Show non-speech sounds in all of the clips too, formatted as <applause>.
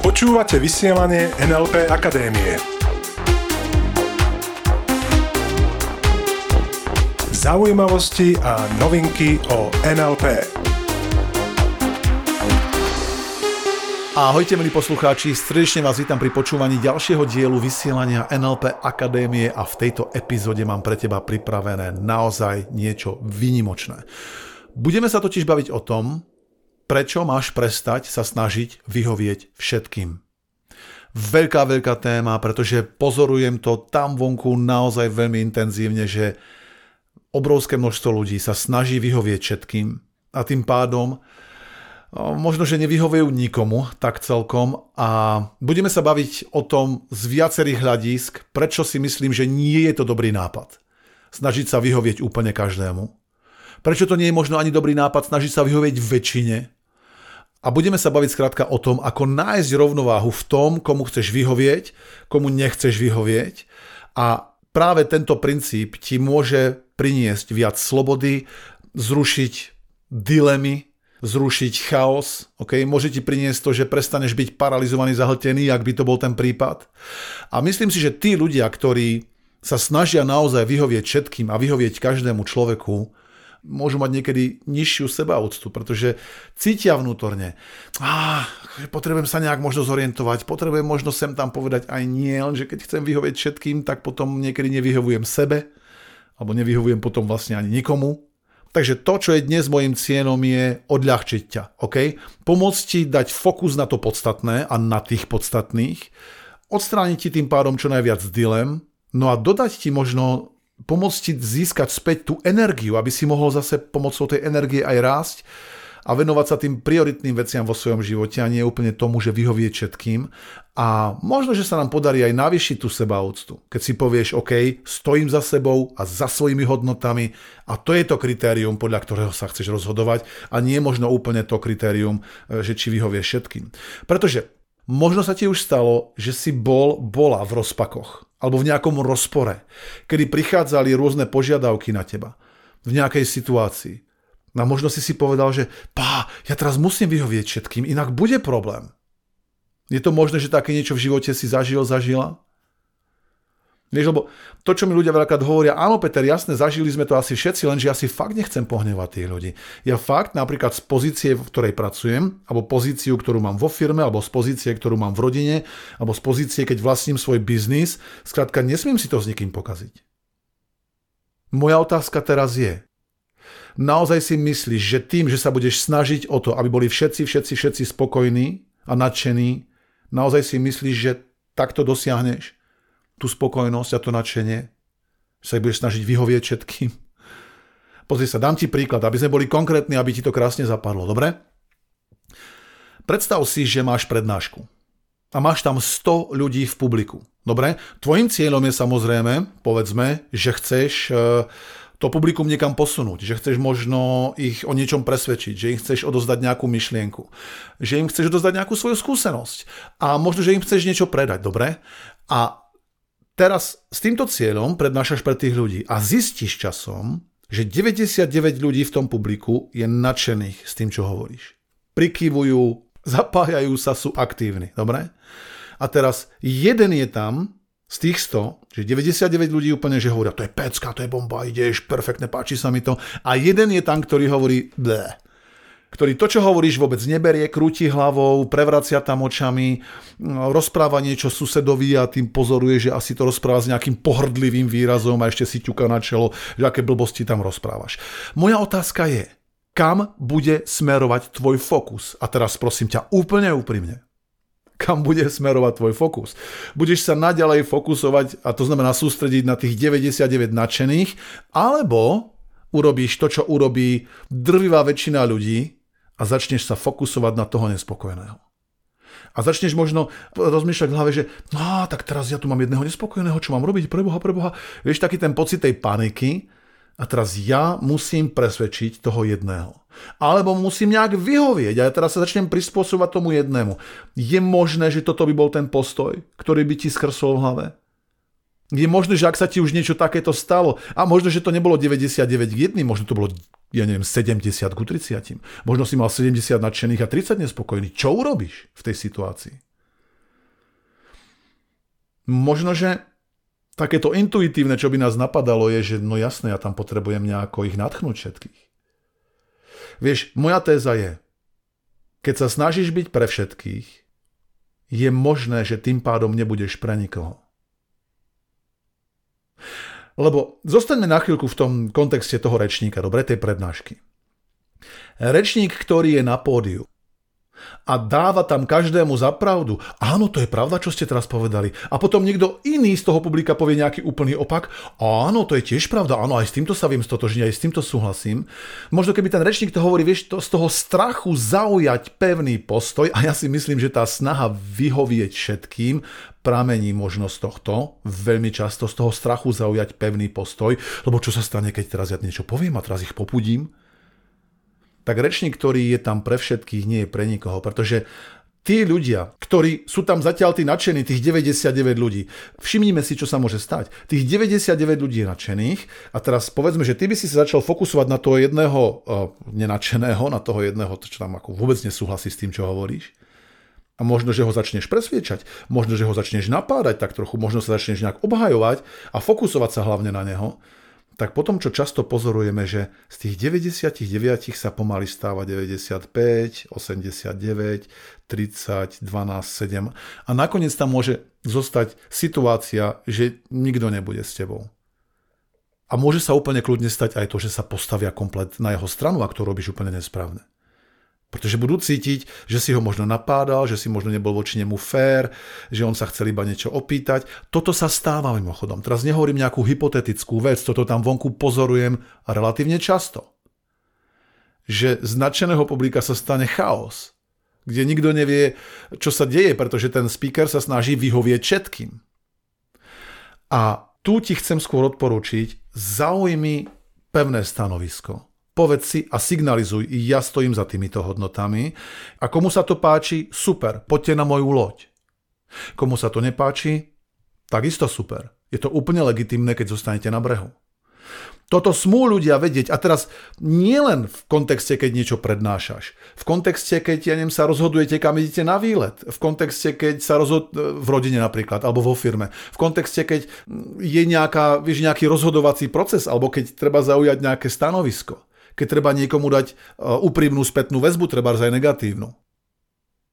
Počúvate vysielanie NLP Akadémie. Zaujímavosti a novinky o NLP. Ahojte milí poslucháči, srdečne vás vítam pri počúvaní ďalšieho dielu vysielania NLP Akadémie a v tejto epizóde mám pre teba pripravené naozaj niečo výnimočné. Budeme sa totiž baviť o tom, prečo máš prestať sa snažiť vyhovieť všetkým. Veľká, veľká téma, pretože pozorujem to tam vonku naozaj veľmi intenzívne, že obrovské množstvo ľudí sa snaží vyhovieť všetkým a tým pádom možno, že nevyhovujú nikomu tak celkom a budeme sa baviť o tom z viacerých hľadisk, prečo si myslím, že nie je to dobrý nápad. Snažiť sa vyhovieť úplne každému. Prečo to nie je možno ani dobrý nápad snažiť sa vyhovieť väčšine. A budeme sa baviť skrátka o tom, ako nájsť rovnováhu v tom, komu chceš vyhovieť, komu nechceš vyhovieť. A práve tento princíp ti môže priniesť viac slobody, zrušiť dilemy, zrušiť chaos, okay? môže ti priniesť to, že prestaneš byť paralizovaný, zahltený, ak by to bol ten prípad. A myslím si, že tí ľudia, ktorí sa snažia naozaj vyhovieť všetkým a vyhovieť každému človeku, môžu mať niekedy nižšiu sebaúctu, pretože cítia vnútorne, ah, potrebujem sa nejak možno zorientovať, potrebujem možno sem tam povedať aj nie, lenže keď chcem vyhovieť všetkým, tak potom niekedy nevyhovujem sebe, alebo nevyhovujem potom vlastne ani nikomu, Takže to, čo je dnes môjim cieľom, je odľahčiť ťa. Okay? Pomôcť ti dať fokus na to podstatné a na tých podstatných, odstrániť ti tým pádom čo najviac dilem, no a dodať ti možno pomôcť ti získať späť tú energiu, aby si mohol zase pomocou tej energie aj rásť a venovať sa tým prioritným veciam vo svojom živote a nie úplne tomu, že vyhovieť všetkým. A možno, že sa nám podarí aj navýšiť tú sebaúctu. Keď si povieš, OK, stojím za sebou a za svojimi hodnotami a to je to kritérium, podľa ktorého sa chceš rozhodovať a nie možno úplne to kritérium, e, že či vyhovieš všetkým. Pretože možno sa ti už stalo, že si bol, bola v rozpakoch alebo v nejakom rozpore, kedy prichádzali rôzne požiadavky na teba v nejakej situácii. No a možno si si povedal, že pá, ja teraz musím vyhovieť všetkým, inak bude problém. Je to možné, že také niečo v živote si zažil, zažila? Vieš, lebo to, čo mi ľudia veľakrát hovoria, áno, Peter, jasne, zažili sme to asi všetci, lenže ja si fakt nechcem pohnevať tých ľudí. Ja fakt napríklad z pozície, v ktorej pracujem, alebo pozíciu, ktorú mám vo firme, alebo z pozície, ktorú mám v rodine, alebo z pozície, keď vlastním svoj biznis, skrátka nesmiem si to s nikým pokaziť. Moja otázka teraz je, naozaj si myslíš, že tým, že sa budeš snažiť o to, aby boli všetci, všetci, všetci spokojní a nadšení, naozaj si myslíš, že takto dosiahneš tú spokojnosť a to nadšenie? Že sa budeš snažiť vyhovieť všetkým? Pozri sa, dám ti príklad, aby sme boli konkrétni, aby ti to krásne zapadlo, dobre? Predstav si, že máš prednášku a máš tam 100 ľudí v publiku. Dobre? Tvojim cieľom je samozrejme, povedzme, že chceš uh, to publikum niekam posunúť, že chceš možno ich o niečom presvedčiť, že im chceš odozdať nejakú myšlienku, že im chceš odozdať nejakú svoju skúsenosť a možno, že im chceš niečo predať, dobre? A teraz s týmto cieľom prednášaš pre tých ľudí a zistíš časom, že 99 ľudí v tom publiku je nadšených s tým, čo hovoríš. Prikyvujú, <laughs> zapájajú sa, sú aktívni, dobre? A teraz jeden je tam, z tých 100, že 99 ľudí úplne, že hovoria, to je pecka, to je bomba, ideš, perfektne, páči sa mi to. A jeden je tam, ktorý hovorí, bleh, ktorý to, čo hovoríš, vôbec neberie, krúti hlavou, prevracia tam očami, rozpráva niečo susedovi a tým pozoruje, že asi to rozpráva s nejakým pohrdlivým výrazom a ešte si ťuka na čelo, že aké blbosti tam rozprávaš. Moja otázka je, kam bude smerovať tvoj fokus? A teraz prosím ťa úplne úprimne kam bude smerovať tvoj fokus. Budeš sa naďalej fokusovať, a to znamená sústrediť na tých 99 nadšených, alebo urobíš to, čo urobí drvivá väčšina ľudí a začneš sa fokusovať na toho nespokojného. A začneš možno rozmýšľať v hlave, že no tak teraz ja tu mám jedného nespokojného, čo mám robiť, preboha, preboha. Vieš, taký ten pocit tej paniky, a teraz ja musím presvedčiť toho jedného. Alebo musím nejak vyhovieť a ja teraz sa začnem prispôsobovať tomu jednému. Je možné, že toto by bol ten postoj, ktorý by ti skrsol v hlave? Je možné, že ak sa ti už niečo takéto stalo, a možno, že to nebolo 99 k 1, možno to bolo ja neviem, 70 ku 30. Možno si mal 70 nadšených a 30 nespokojných. Čo urobíš v tej situácii? Možno, že takéto intuitívne, čo by nás napadalo, je, že no jasné, ja tam potrebujem nejako ich natchnúť všetkých. Vieš, moja téza je, keď sa snažíš byť pre všetkých, je možné, že tým pádom nebudeš pre nikoho. Lebo zostaňme na chvíľku v tom kontexte toho rečníka, dobre, tej prednášky. Rečník, ktorý je na pódiu, a dáva tam každému za pravdu. Áno, to je pravda, čo ste teraz povedali. A potom niekto iný z toho publika povie nejaký úplný opak. Áno, to je tiež pravda. Áno, aj s týmto sa viem stotožniť, aj s týmto súhlasím. Možno keby ten rečník to hovorí, vieš, to, z toho strachu zaujať pevný postoj, a ja si myslím, že tá snaha vyhovieť všetkým pramení možno z tohto, veľmi často z toho strachu zaujať pevný postoj, lebo čo sa stane, keď teraz ja niečo poviem a teraz ich popudím? Tak rečník, ktorý je tam pre všetkých, nie je pre nikoho, pretože tí ľudia, ktorí sú tam zatiaľ tí nadšení, tých 99 ľudí, všimnime si, čo sa môže stať. Tých 99 ľudí je nadšených a teraz povedzme, že ty by si sa začal fokusovať na toho jedného uh, nenadšeného, na toho jedného, čo tam ako vôbec nesúhlasí s tým, čo hovoríš. A možno, že ho začneš presviečať, možno, že ho začneš napádať tak trochu, možno sa začneš nejak obhajovať a fokusovať sa hlavne na neho tak potom, čo často pozorujeme, že z tých 99 sa pomaly stáva 95, 89, 30, 12, 7 a nakoniec tam môže zostať situácia, že nikto nebude s tebou. A môže sa úplne kľudne stať aj to, že sa postavia komplet na jeho stranu, ak to robíš úplne nesprávne. Pretože budú cítiť, že si ho možno napádal, že si možno nebol voči nemu fér, že on sa chcel iba niečo opýtať. Toto sa stáva mimochodom. Teraz nehovorím nejakú hypotetickú vec, toto tam vonku pozorujem relatívne často. Že z nadšeného publika sa stane chaos, kde nikto nevie, čo sa deje, pretože ten speaker sa snaží vyhovieť všetkým. A tu ti chcem skôr odporúčiť, zaujmi pevné stanovisko povedz si a signalizuj, ja stojím za týmito hodnotami a komu sa to páči, super, poďte na moju loď. Komu sa to nepáči, takisto super. Je to úplne legitimné, keď zostanete na brehu. Toto smú ľudia vedieť. A teraz nie len v kontexte, keď niečo prednášaš. V kontexte, keď ja neviem, sa rozhodujete, kam idete na výlet. V kontexte, keď sa rozhod... v rodine napríklad, alebo vo firme. V kontexte, keď je nejaká, vieš, nejaký rozhodovací proces, alebo keď treba zaujať nejaké stanovisko keď treba niekomu dať e, úprimnú spätnú väzbu, treba aj negatívnu.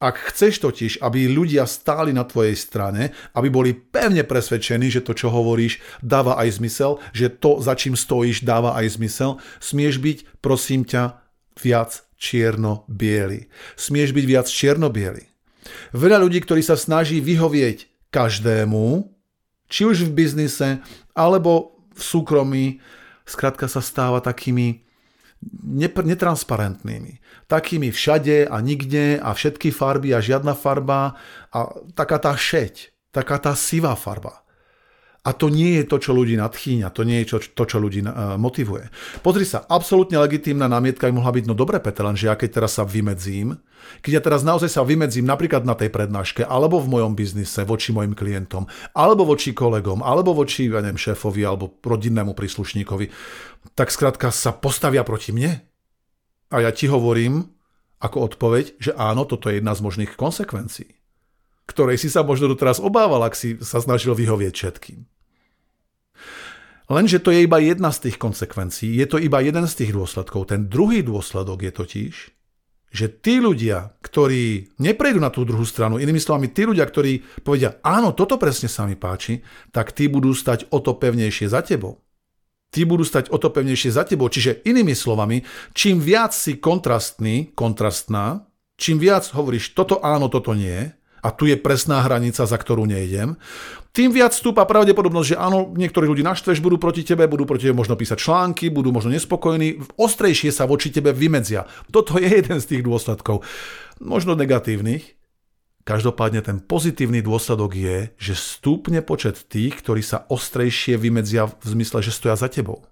Ak chceš totiž, aby ľudia stáli na tvojej strane, aby boli pevne presvedčení, že to, čo hovoríš, dáva aj zmysel, že to, za čím stojíš, dáva aj zmysel, smieš byť, prosím ťa, viac čierno-biely. Smieš byť viac čierno-biely. Veľa ľudí, ktorí sa snaží vyhovieť každému, či už v biznise, alebo v súkromí, skrátka sa stáva takými netransparentnými. Takými všade a nikde a všetky farby a žiadna farba a taká tá šeť, taká tá sivá farba. A to nie je to, čo ľudí nadchýňa, to nie je čo, to, čo ľudí uh, motivuje. Pozri sa, absolútne legitímna námietka by mohla byť, no dobre Peter, lenže ja keď teraz sa vymedzím, keď ja teraz naozaj sa vymedzím napríklad na tej prednáške, alebo v mojom biznise voči mojim klientom, alebo voči kolegom, alebo voči, ja neviem, šéfovi, alebo rodinnému príslušníkovi, tak skrátka sa postavia proti mne. A ja ti hovorím ako odpoveď, že áno, toto je jedna z možných konsekvencií ktorej si sa možno doteraz obával, ak si sa snažil vyhovieť všetkým. Lenže to je iba jedna z tých konsekvencií, je to iba jeden z tých dôsledkov. Ten druhý dôsledok je totiž, že tí ľudia, ktorí neprejdú na tú druhú stranu, inými slovami, tí ľudia, ktorí povedia, áno, toto presne sa mi páči, tak tí budú stať o to pevnejšie za tebou. Tí budú stať o to pevnejšie za tebou. Čiže inými slovami, čím viac si kontrastný, kontrastná, čím viac hovoríš toto áno, toto nie, a tu je presná hranica, za ktorú nejdem, tým viac stúpa pravdepodobnosť, že áno, niektorí ľudí naštveš, budú proti tebe, budú proti tebe možno písať články, budú možno nespokojní, ostrejšie sa voči tebe vymedzia. Toto je jeden z tých dôsledkov. Možno negatívnych. Každopádne ten pozitívny dôsledok je, že stúpne počet tých, ktorí sa ostrejšie vymedzia v zmysle, že stoja za tebou.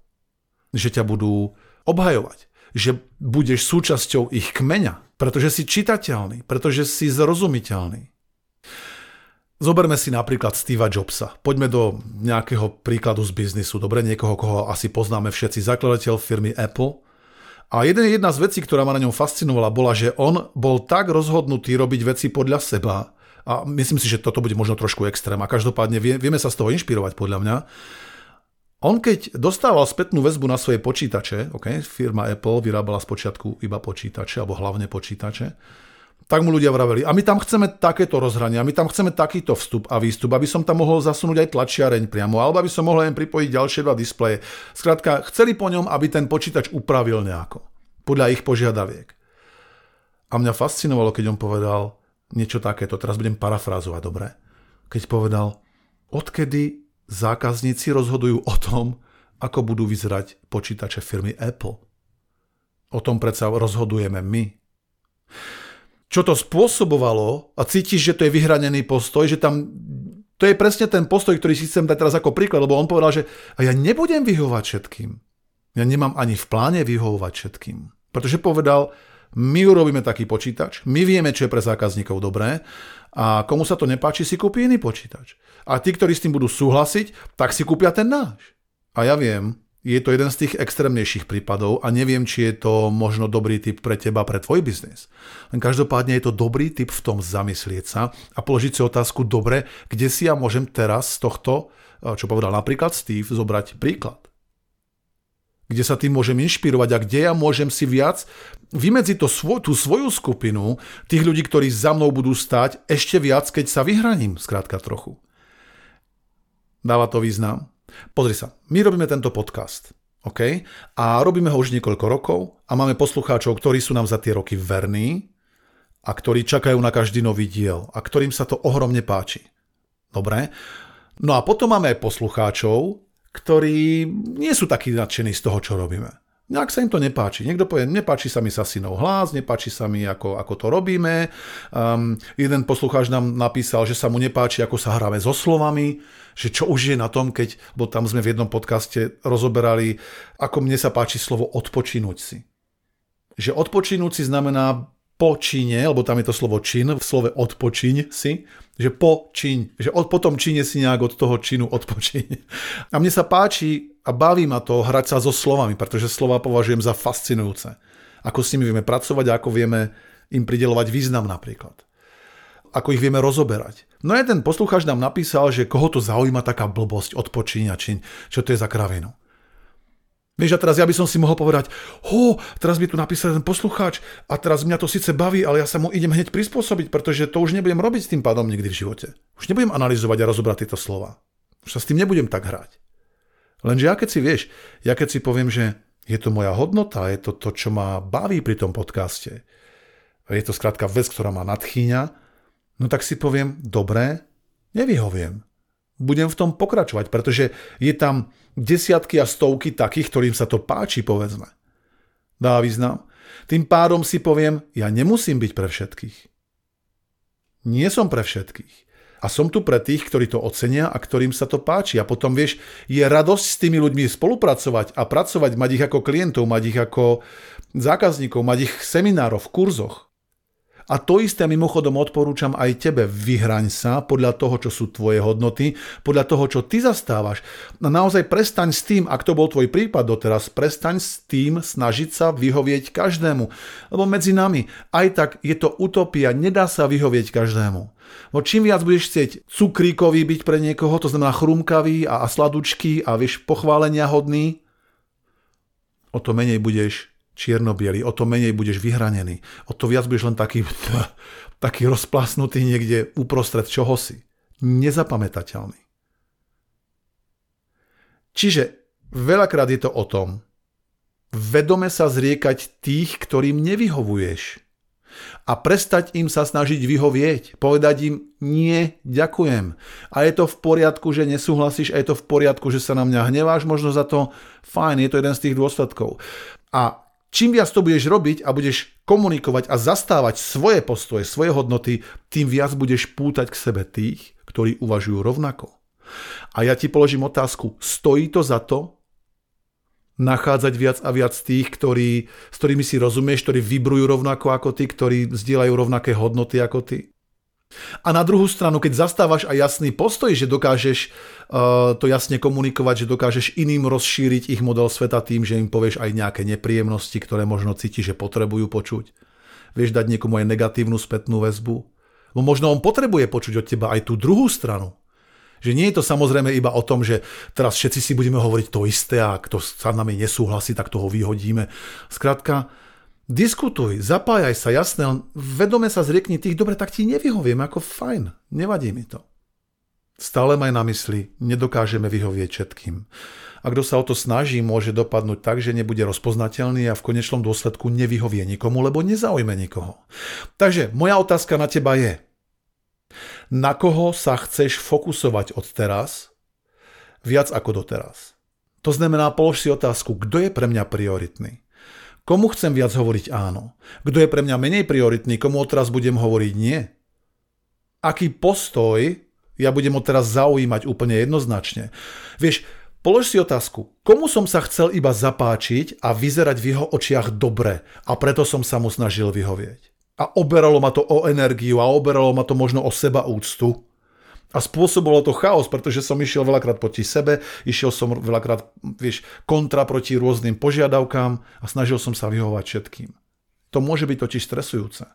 Že ťa budú obhajovať. Že budeš súčasťou ich kmeňa, pretože si čitateľný, pretože si zrozumiteľný. Zoberme si napríklad Steva Jobsa. Poďme do nejakého príkladu z biznisu. Dobre, niekoho, koho asi poznáme všetci. Zakladateľ firmy Apple. A jeden, jedna z vecí, ktorá ma na ňom fascinovala, bola, že on bol tak rozhodnutý robiť veci podľa seba, a myslím si, že toto bude možno trošku extrém, a každopádne vie, vieme sa z toho inšpirovať podľa mňa, on keď dostával spätnú väzbu na svoje počítače, okay, firma Apple vyrábala z počiatku iba počítače, alebo hlavne počítače, tak mu ľudia vraveli, a my tam chceme takéto rozhranie, a my tam chceme takýto vstup a výstup, aby som tam mohol zasunúť aj tlačiareň priamo, alebo aby som mohol len pripojiť ďalšie dva displeje. Skrátka, chceli po ňom, aby ten počítač upravil nejako, podľa ich požiadaviek. A mňa fascinovalo, keď on povedal niečo takéto, teraz budem parafrázovať, dobre? Keď povedal, odkedy zákazníci rozhodujú o tom, ako budú vyzerať počítače firmy Apple. O tom predsa rozhodujeme my čo to spôsobovalo a cítiš, že to je vyhranený postoj, že tam to je presne ten postoj, ktorý si chcem dať teraz ako príklad, lebo on povedal, že a ja nebudem vyhovovať všetkým. Ja nemám ani v pláne vyhovovať všetkým. Pretože povedal, my urobíme taký počítač, my vieme, čo je pre zákazníkov dobré a komu sa to nepáči, si kúpi iný počítač. A tí, ktorí s tým budú súhlasiť, tak si kúpia ten náš. A ja viem, je to jeden z tých extrémnejších prípadov a neviem, či je to možno dobrý typ pre teba, pre tvoj biznis. Každopádne je to dobrý typ v tom zamyslieť sa a položiť si otázku, dobre, kde si ja môžem teraz z tohto, čo povedal napríklad Steve, zobrať príklad. Kde sa tým môžem inšpirovať a kde ja môžem si viac vymedziť to svoj, tú svoju skupinu, tých ľudí, ktorí za mnou budú stať, ešte viac, keď sa vyhraním, skrátka trochu. Dáva to význam? Pozri sa, my robíme tento podcast. OK? A robíme ho už niekoľko rokov a máme poslucháčov, ktorí sú nám za tie roky verní a ktorí čakajú na každý nový diel a ktorým sa to ohromne páči. Dobre? No a potom máme aj poslucháčov, ktorí nie sú takí nadšení z toho, čo robíme. Ak sa im to nepáči. Niekto povie, nepáči sa mi Sasinov hlas, nepáči sa mi, ako, ako to robíme. Um, jeden poslucháč nám napísal, že sa mu nepáči, ako sa hráme so slovami, že čo už je na tom, keď, bo tam sme v jednom podcaste rozoberali, ako mne sa páči slovo odpočinúť si. Že odpočinúť si znamená po lebo tam je to slovo čin, v slove odpočiň si, že po čiň, že od, po čine si nejak od toho činu odpočiň. A mne sa páči a baví ma to hrať sa so slovami, pretože slova považujem za fascinujúce. Ako s nimi vieme pracovať a ako vieme im pridelovať význam napríklad. Ako ich vieme rozoberať. No a ten poslucháč nám napísal, že koho to zaujíma taká blbosť odpočíňa, či čo to je za kravinu. Vieš, a teraz ja by som si mohol povedať, ho, teraz by tu napísal ten poslucháč a teraz mňa to síce baví, ale ja sa mu idem hneď prispôsobiť, pretože to už nebudem robiť s tým pádom nikdy v živote. Už nebudem analyzovať a rozobrať tieto slova. Už sa s tým nebudem tak hrať. Lenže ja keď si vieš, ja keď si poviem, že je to moja hodnota, je to to, čo ma baví pri tom podcaste, je to skrátka vec, ktorá ma nadchýňa, no tak si poviem, dobre, nevyhoviem. Budem v tom pokračovať, pretože je tam desiatky a stovky takých, ktorým sa to páči, povedzme. Dá význam? Tým pádom si poviem, ja nemusím byť pre všetkých. Nie som pre všetkých. A som tu pre tých, ktorí to ocenia a ktorým sa to páči. A potom, vieš, je radosť s tými ľuďmi spolupracovať a pracovať, mať ich ako klientov, mať ich ako zákazníkov, mať ich seminárov, v kurzoch. A to isté mimochodom odporúčam aj tebe. Vyhraň sa podľa toho, čo sú tvoje hodnoty, podľa toho, čo ty zastávaš. A naozaj prestaň s tým, ak to bol tvoj prípad doteraz, prestaň s tým snažiť sa vyhovieť každému. Lebo medzi nami aj tak je to utopia, nedá sa vyhovieť každému. Bo čím viac budeš chcieť cukríkový byť pre niekoho, to znamená chrumkavý a, a sladučký a vieš pochválenia hodný, o to menej budeš čierno o to menej budeš vyhranený, o to viac budeš len taký, <laughs> taký rozplasnutý niekde uprostred čohosi. Nezapamätateľný. Čiže veľakrát je to o tom, vedome sa zriekať tých, ktorým nevyhovuješ a prestať im sa snažiť vyhovieť, povedať im nie, ďakujem. A je to v poriadku, že nesúhlasíš a je to v poriadku, že sa na mňa hneváš možno za to, fajn, je to jeden z tých dôsledkov. A čím viac to budeš robiť a budeš komunikovať a zastávať svoje postoje, svoje hodnoty, tým viac budeš pútať k sebe tých, ktorí uvažujú rovnako. A ja ti položím otázku, stojí to za to, nachádzať viac a viac tých, ktorí, s ktorými si rozumieš, ktorí vybrujú rovnako ako ty, ktorí zdieľajú rovnaké hodnoty ako ty. A na druhú stranu, keď zastávaš aj jasný postoj, že dokážeš uh, to jasne komunikovať, že dokážeš iným rozšíriť ich model sveta tým, že im povieš aj nejaké nepríjemnosti, ktoré možno cíti, že potrebujú počuť. Vieš dať niekomu aj negatívnu spätnú väzbu. Bo možno on potrebuje počuť od teba aj tú druhú stranu. Že nie je to samozrejme iba o tom, že teraz všetci si budeme hovoriť to isté a kto sa nami nesúhlasí, tak toho vyhodíme. Skrátka, Diskutuj, zapájaj sa, jasné, len vedome sa zriekni tých, dobre, tak ti nevyhoviem, ako fajn, nevadí mi to. Stále maj na mysli, nedokážeme vyhovieť všetkým. A kto sa o to snaží, môže dopadnúť tak, že nebude rozpoznateľný a v konečnom dôsledku nevyhovie nikomu, lebo nezaujme nikoho. Takže moja otázka na teba je, na koho sa chceš fokusovať od teraz viac ako doteraz? To znamená, polož si otázku, kto je pre mňa prioritný? Komu chcem viac hovoriť áno? Kto je pre mňa menej prioritný, komu odteraz budem hovoriť nie? Aký postoj ja budem odteraz zaujímať úplne jednoznačne? Vieš, polož si otázku, komu som sa chcel iba zapáčiť a vyzerať v jeho očiach dobre a preto som sa mu snažil vyhovieť. A oberalo ma to o energiu a oberalo ma to možno o seba úctu. A spôsobilo to chaos, pretože som išiel veľakrát proti sebe, išiel som veľakrát, vieš, kontra proti rôznym požiadavkám a snažil som sa vyhovať všetkým. To môže byť totiž stresujúce.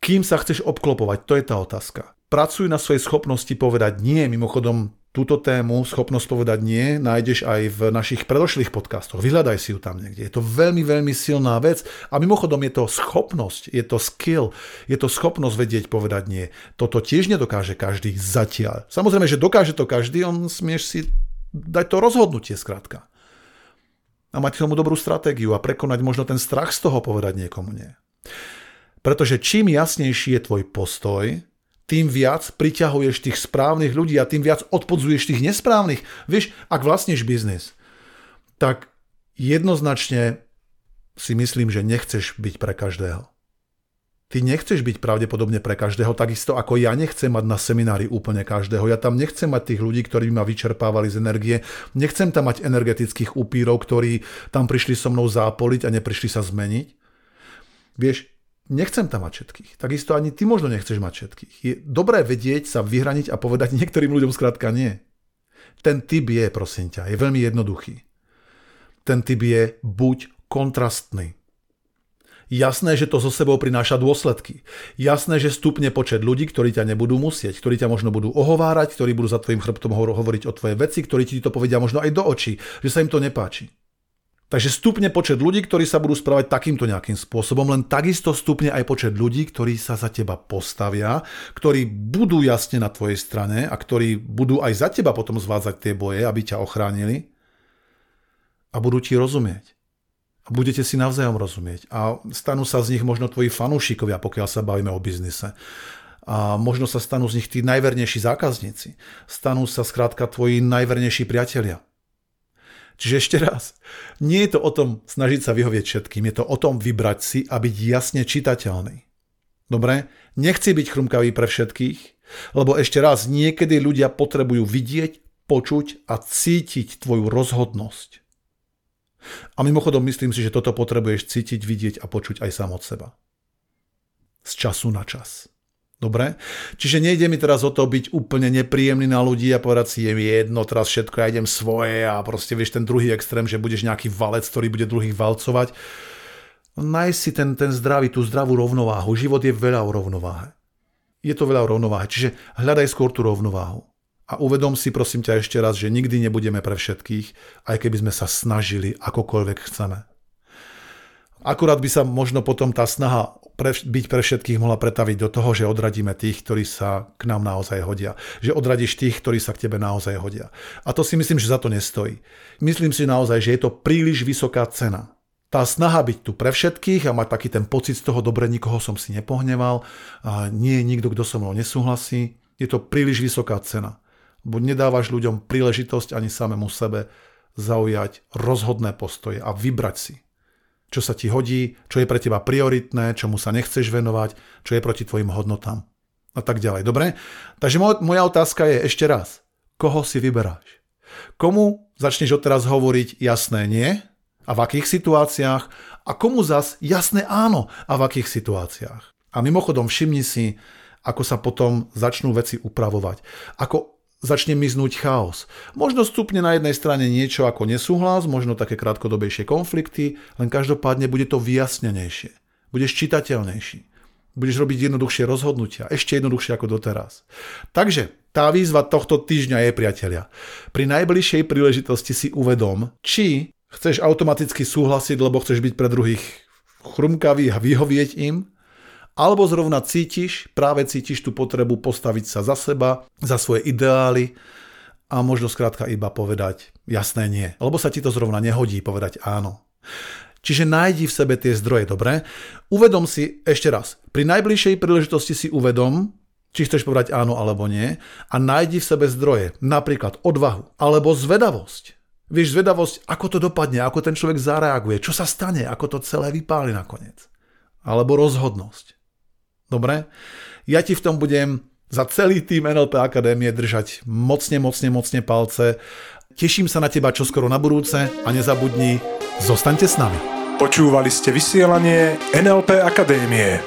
Kým sa chceš obklopovať, to je tá otázka. Pracuj na svojej schopnosti povedať nie, mimochodom túto tému, schopnosť povedať nie, nájdeš aj v našich predošlých podcastoch. Vyhľadaj si ju tam niekde. Je to veľmi, veľmi silná vec. A mimochodom je to schopnosť, je to skill, je to schopnosť vedieť povedať nie. Toto tiež nedokáže každý zatiaľ. Samozrejme, že dokáže to každý, on smieš si dať to rozhodnutie skrátka. A mať k tomu dobrú stratégiu a prekonať možno ten strach z toho povedať niekomu nie. Pretože čím jasnejší je tvoj postoj, tým viac priťahuješ tých správnych ľudí a tým viac odpodzuješ tých nesprávnych. Vieš, ak vlastníš biznis, tak jednoznačne si myslím, že nechceš byť pre každého. Ty nechceš byť pravdepodobne pre každého, takisto ako ja nechcem mať na seminári úplne každého. Ja tam nechcem mať tých ľudí, ktorí by ma vyčerpávali z energie. Nechcem tam mať energetických upírov, ktorí tam prišli so mnou zápoliť a neprišli sa zmeniť. Vieš, nechcem tam mať všetkých. Takisto ani ty možno nechceš mať všetkých. Je dobré vedieť sa vyhraniť a povedať <laughs> niektorým ľuďom skrátka nie. Ten typ je, prosím ťa, je veľmi jednoduchý. Ten typ je buď kontrastný. Jasné, že to so sebou prináša dôsledky. Jasné, že stupne počet ľudí, ktorí ťa nebudú musieť, ktorí ťa možno budú ohovárať, ktorí budú za tvojim chrbtom hovoriť o tvoje veci, ktorí ti to povedia možno aj do očí, že sa im to nepáči. Takže stupne počet ľudí, ktorí sa budú správať takýmto nejakým spôsobom, len takisto stupne aj počet ľudí, ktorí sa za teba postavia, ktorí budú jasne na tvojej strane a ktorí budú aj za teba potom zvádzať tie boje, aby ťa ochránili a budú ti rozumieť. A budete si navzájom rozumieť. A stanú sa z nich možno tvoji fanúšikovia, pokiaľ sa bavíme o biznise. A možno sa stanú z nich tí najvernejší zákazníci. Stanú sa skrátka tvoji najvernejší priatelia Čiže ešte raz, nie je to o tom snažiť sa vyhovieť všetkým, je to o tom vybrať si a byť jasne čitateľný. Dobre? Nechci byť chrumkavý pre všetkých, lebo ešte raz, niekedy ľudia potrebujú vidieť, počuť a cítiť tvoju rozhodnosť. A mimochodom myslím si, že toto potrebuješ cítiť, vidieť a počuť aj sám od seba. Z času na čas. Dobre? Čiže nejde mi teraz o to byť úplne nepríjemný na ľudí a povedať si, je mi jedno, teraz všetko, ja idem svoje a proste vieš ten druhý extrém, že budeš nejaký valec, ktorý bude druhých valcovať. Nájsť si ten, ten zdravý, tú zdravú rovnováhu. Život je veľa o rovnováhe. Je to veľa o rovnováhe, čiže hľadaj skôr tú rovnováhu. A uvedom si prosím ťa ešte raz, že nikdy nebudeme pre všetkých, aj keby sme sa snažili akokoľvek chceme. Akurát by sa možno potom tá snaha pre, byť pre všetkých mohla pretaviť do toho, že odradíme tých, ktorí sa k nám naozaj hodia. Že odradíš tých, ktorí sa k tebe naozaj hodia. A to si myslím, že za to nestojí. Myslím si naozaj, že je to príliš vysoká cena. Tá snaha byť tu pre všetkých a mať taký ten pocit z toho, dobre, nikoho som si nepohneval, a nie je nikto, kto so mnou nesúhlasí, je to príliš vysoká cena. Bo nedávaš ľuďom príležitosť ani samému sebe zaujať rozhodné postoje a vybrať si čo sa ti hodí, čo je pre teba prioritné, čomu sa nechceš venovať, čo je proti tvojim hodnotám a tak ďalej. Dobre? Takže moja otázka je ešte raz. Koho si vyberáš? Komu začneš odteraz hovoriť jasné nie a v akých situáciách a komu zas jasné áno a v akých situáciách. A mimochodom všimni si, ako sa potom začnú veci upravovať. Ako začne miznúť chaos. Možno stupne na jednej strane niečo ako nesúhlas, možno také krátkodobejšie konflikty, len každopádne bude to vyjasnenejšie. Budeš čitateľnejší. Budeš robiť jednoduchšie rozhodnutia, ešte jednoduchšie ako doteraz. Takže tá výzva tohto týždňa je, priatelia. Pri najbližšej príležitosti si uvedom, či chceš automaticky súhlasiť, lebo chceš byť pre druhých chrumkavý a vyhovieť im, alebo zrovna cítiš, práve cítiš tú potrebu postaviť sa za seba, za svoje ideály a možno skrátka iba povedať jasné nie. Lebo sa ti to zrovna nehodí povedať áno. Čiže nájdi v sebe tie zdroje, dobre? Uvedom si ešte raz. Pri najbližšej príležitosti si uvedom, či chceš povedať áno alebo nie, a nájdi v sebe zdroje, napríklad odvahu alebo zvedavosť. Vieš, zvedavosť, ako to dopadne, ako ten človek zareaguje, čo sa stane, ako to celé vypáli nakoniec. Alebo rozhodnosť. Dobre? Ja ti v tom budem za celý tým NLP Akadémie držať mocne, mocne, mocne palce. Teším sa na teba čoskoro na budúce a nezabudni, zostaňte s nami. Počúvali ste vysielanie NLP Akadémie.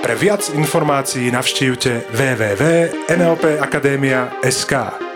Pre viac informácií navštívte www.nlpakademia.sk.